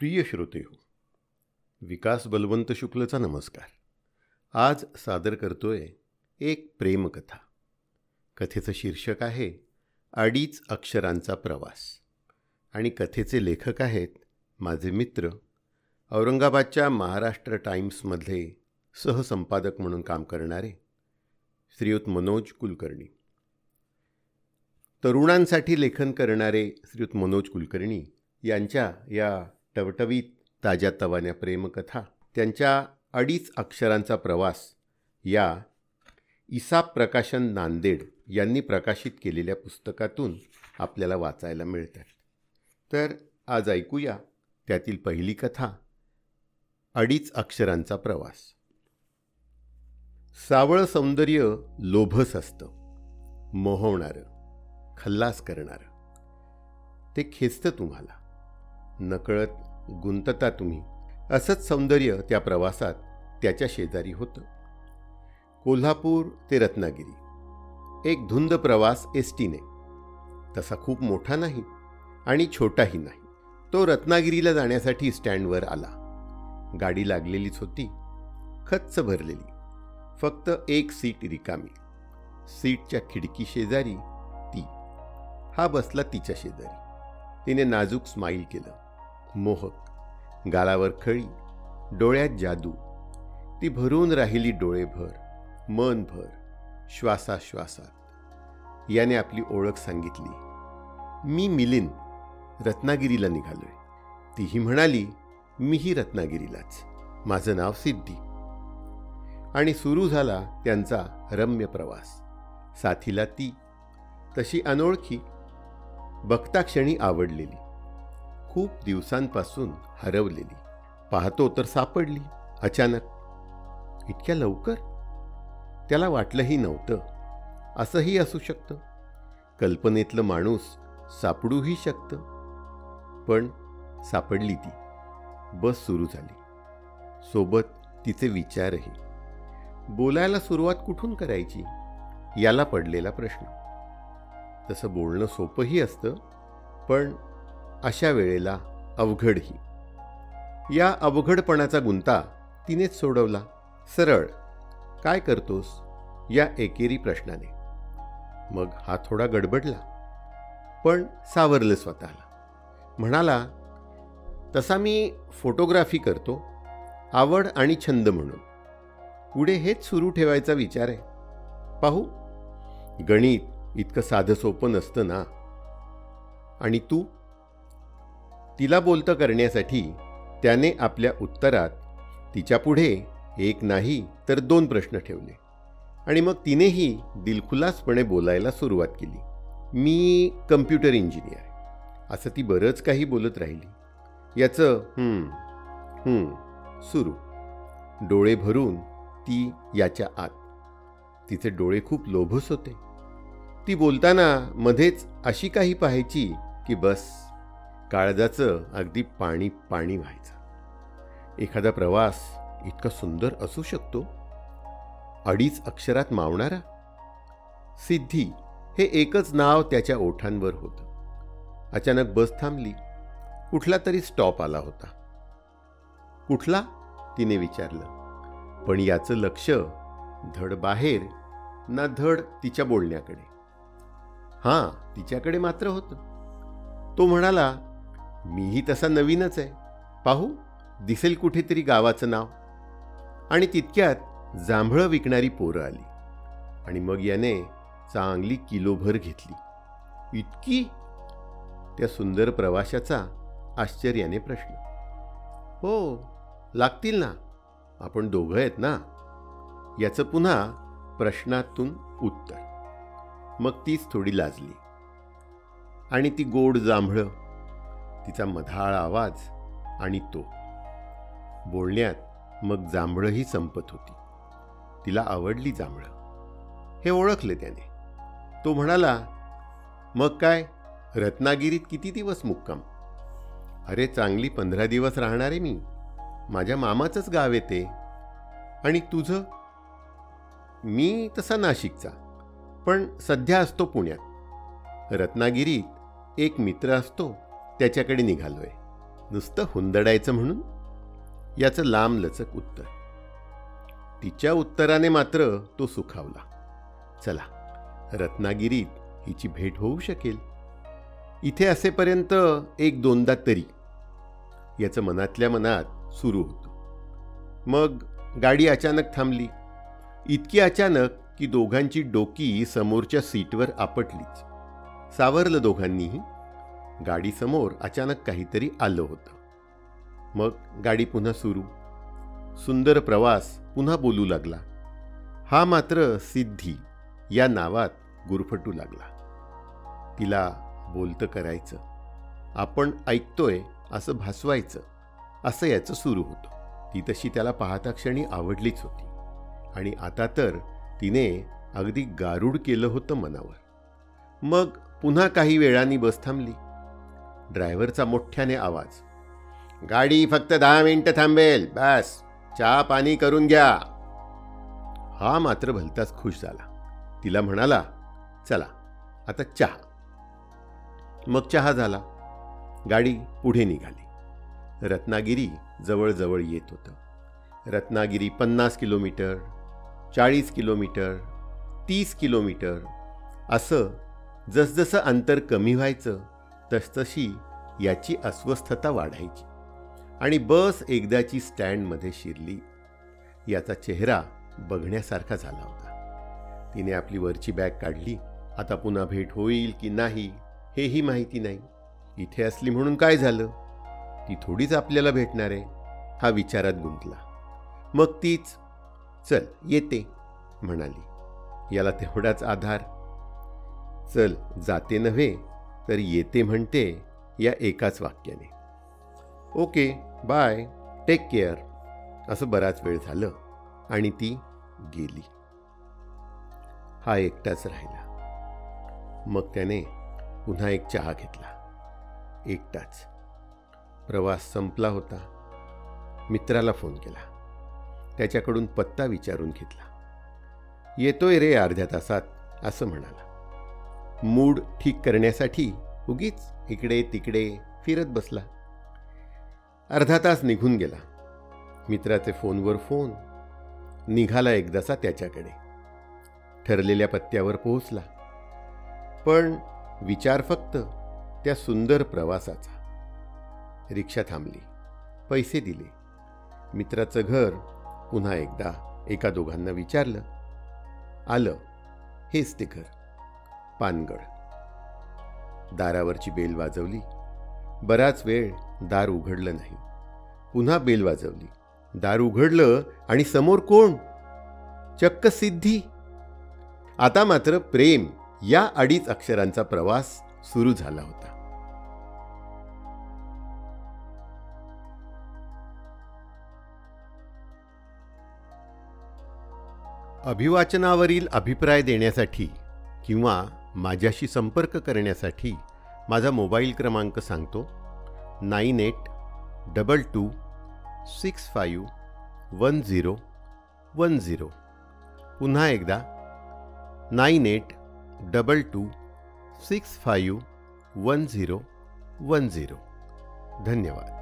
प्रिय श्रोते हो विकास बलवंत शुक्लचा नमस्कार. आज सादर करतोय एक प्रेमकथा. कथेचं शीर्षक आहे अडीच अक्षरांचा प्रवास. आणि कथेचे लेखक आहेत माझे मित्र औरंगाबादच्या महाराष्ट्र टाईम्समधले सहसंपादक म्हणून काम करणारे श्रीयुत मनोज कुलकर्णी. तरुणांसाठी लेखन करणारे श्रीयुत मनोज कुलकर्णी यांच्या या टवटवीत ताज्या तवान्या प्रेमकथा त्यांच्या अडीच अक्षरांचा प्रवास या इसाप प्रकाशन नांदेड यांनी प्रकाशित केलेल्या पुस्तकातून आपल्याला वाचायला मिळतात. तर आज ऐकूया त्यातील पहिली कथा अडीच अक्षरांचा प्रवास. सावळ सौंदर्य लोभस असतं मोहवणारं खल्लास करणारं. ते खेचतं तुम्हाला. नकळत गुंतता तुम्ही. असंच सौंदर्य त्या प्रवासात त्याच्या शेजारी होतं. कोल्हापूर ते रत्नागिरी. एक धुंद प्रवास एस टीने तसा खूप मोठा नाही आणि छोटाही नाही. तो रत्नागिरीला जाण्यासाठी स्टँडवर आला. गाडी लागलेलीच होती. खच्च भरलेली. फक्त एक सीट रिकामी. सीटच्या खिडकी शेजारी ती. हा बसला तिच्या शेजारी. तिने नाजूक स्माईल केलं. मोहक गालावर खळी डोळ्यात जादू. ती भरून राहिली डोळेभर मनभर श्वासाश्वासात. याने आपली ओळख सांगितली. मी मिलिंद रत्नागिरीला निघालोय. तीही म्हणाली मीही रत्नागिरीलाच. माझं नाव सिद्धी. आणि सुरू झाला त्यांचा रम्य प्रवास. साथीला ती तशी अनोळखी बघता क्षणी आवडलेली. खूप दिवसांपासून हरवलेली. पाहतो तर सापडली अचानक. इतक्या लवकर? त्याला वाटलंही नव्हतं. असंही असू शकतं. कल्पनेतलं माणूस सापडूही शकतं. पण सापडली ती. बस सुरू झाली. सोबत तिचे विचारही. बोलायला सुरुवात कुठून करायची? याला पडलेला प्रश्न. तसं बोलणं सोपंही असतं पण अशा वेळेला अवघडही. या अवघडपणाचा गुंता तिनेच सोडवला. सरळ काय करतोस? या एकेरी प्रश्नाने. मग हा थोडा गडबडला. पण सावरलं स्वतःला. म्हणाला तसा मी फोटोग्राफी करतो. आवड आणि छंद म्हणून. पुढे हेच सुरू ठेवायचा विचार आहे. पाहू. गणित इतकं साधं सोपं नसतं ना? आणि तू? तिला बोलतं करण्यासाठी त्याने आपल्या उत्तरात तिच्यापुढे एक नाही तर दोन प्रश्न ठेवले. आणि मग तिनेही दिलखुलासपणे बोलायला सुरुवात केली. मी कम्प्युटर इंजिनियर. असं ती बरंच काही बोलत राहिली. याचं सुरू. डोळे भरून ती याच्या आत. तिचे डोळे खूप लोभस होते. ती बोलताना मध्येच अशी काही पाहायची की बस काळजाचं अगदी पाणी पाणी व्हायचं. एखादा प्रवास इतका सुंदर असू शकतो. अडीच अक्षरात मावणारा. सिद्धी हे एकच नाव त्याच्या ओठांवर होतं. अचानक बस थांबली. कुठला तरी स्टॉप आला होता. कुठला? तिने विचारलं. पण याचं लक्ष धड बाहेर ना धड तिच्या बोलण्याकडे. हां तिच्याकडे मात्र होतं. तो म्हणाला मीही तसा नवीनच आहे. पाहू दिसेल कुठेतरी गावाचं नाव. आणि तितक्यात जांभळं विकणारी पोरं आली. आणि मग याने चांगली किलोभर घेतली. इतकी? त्या सुंदर प्रवाशाचा आश्चर्याने प्रश्न. हो लागतील ना. आपण दोघं आहेत ना? याचं पुन्हा प्रश्नातून उत्तर. मग तीच थोडी लाजली. आणि ती गोड जांभळं तिचा मधाळ आवाज आणि तो. बोलण्यात मग जांभळंही संपत होती. तिला आवडली जांभळं. हे ओळखले त्याने. तो म्हणाला मग काय? रत्नागिरीत किती दिवस मुक्काम? अरे चांगली पंधरा दिवस राहणारे मी. माझ्या मामाचंच गाव येते आणि तुझं? मी तसा नाशिकचा. पण सध्या असतो पुण्यात. रत्नागिरीत एक मित्र असतो. त्याच्याकडे निघालोय. नुसतं हुंदडायचं म्हणून याचं लांबलचक उत्तर. तिच्या उत्तराने मात्र तो सुखावला. चला रत्नागिरीत हिची भेट होऊ शकेल. इथे असेपर्यंत एक दोनदा तरी याचं मनातल्या मनात सुरू होतं. मग गाडी अचानक थांबली. इतकी अचानक की दोघांची डोकी समोरच्या सीटवर आपटलीच. सावरलं दोघांनीही. गाडीसमोर अचानक काहीतरी आलं होतं. मग गाडी पुन्हा सुरू. सुंदर प्रवास पुन्हा बोलू लागला. हा मात्र सिद्धी या नावात गुरफटू लागला. तिला बोलतं करायचं. आपण ऐकतोय असं भासवायचं. असं याचं सुरू होतं. ती तशी त्याला पाहता क्षणी आवडलीच होती. आणि आता तर तिने अगदी गारूड केलं होतं मनावर. मग पुन्हा काही वेळाने बस थांबली. ड्रायव्हरचा मोठ्याने आवाज. गाडी फक्त दहा मिनिटं थांबेल बस. चहा पाणी करून घ्या. हा मात्र भलताच खुश झाला. तिला म्हणाला चला आता चहा. मग चहा झाला. गाडी पुढे निघाली. रत्नागिरी जवळजवळ येत होतं. रत्नागिरी पन्नास किलोमीटर चाळीस किलोमीटर तीस किलोमीटर असं जसजसं अंतर कमी व्हायचं तसतशी याची अस्वस्थता वाढायची. आणि बस एकदाची स्टँडमध्ये शिरली. याचा चेहरा बघण्यासारखा झाला होता. तिने आपली वरची बॅग काढली. आता पुन्हा भेट होईल की नाही हेही माहिती नाही. इथे असली म्हणून काय झालं? ती थोडीच आपल्याला भेटणार आहे हा विचारात गुंतला. मग तीच चल येते म्हणाली. याला तेवढाच आधार. चल जाते नव्हे तर येते म्हणते या एकाच वाक्याने. Okay bye take care. असं बराच वेळ झालं आणि ती गेली. हा एकटाच राहिला. मग त्याने पुन्हा एक चहा घेतला. एकटाच. प्रवास संपला होता. मित्राला फोन केला. त्याच्याकडून पत्ता विचारून घेतला. येतोय रे अर्ध्या तासात असं म्हणाला. मूड ठीक करण्यासाठी उगीच इकडे तिकडे फिरत बसला. अर्धा तास निघून गेला. मित्राचे फोनवर फोन. निघाला एकदाचा त्याच्याकडे. ठरलेल्या पत्त्यावर पोहोचला. पण विचार फक्त त्या सुंदर प्रवासाचा. रिक्षा थांबली. पैसे दिले. मित्राचं घर पुन्हा एकदा एका दोघांना विचारलं. आलं हेच ते घर. पानगड दारावरची बेल वाजवली. बराच वेळ दार उघडलं नाही. पुन्हा बेल वाजवली. दार उघडलं आणि समोर कोण? चक्क सिद्धी. आता मात्र प्रेम या अडीच अक्षरांचा प्रवास सुरू झाला होता. अभिवाचनावरील अभिप्राय देण्यासाठी किंवा माझ्याशी संपर्क करण्यासाठी माझा मोबाईल क्रमांक सांगतो. Nine eight double two six five one zero one zero. पुन्हा एकदा nine eight double two six five one zero one zero. धन्यवाद.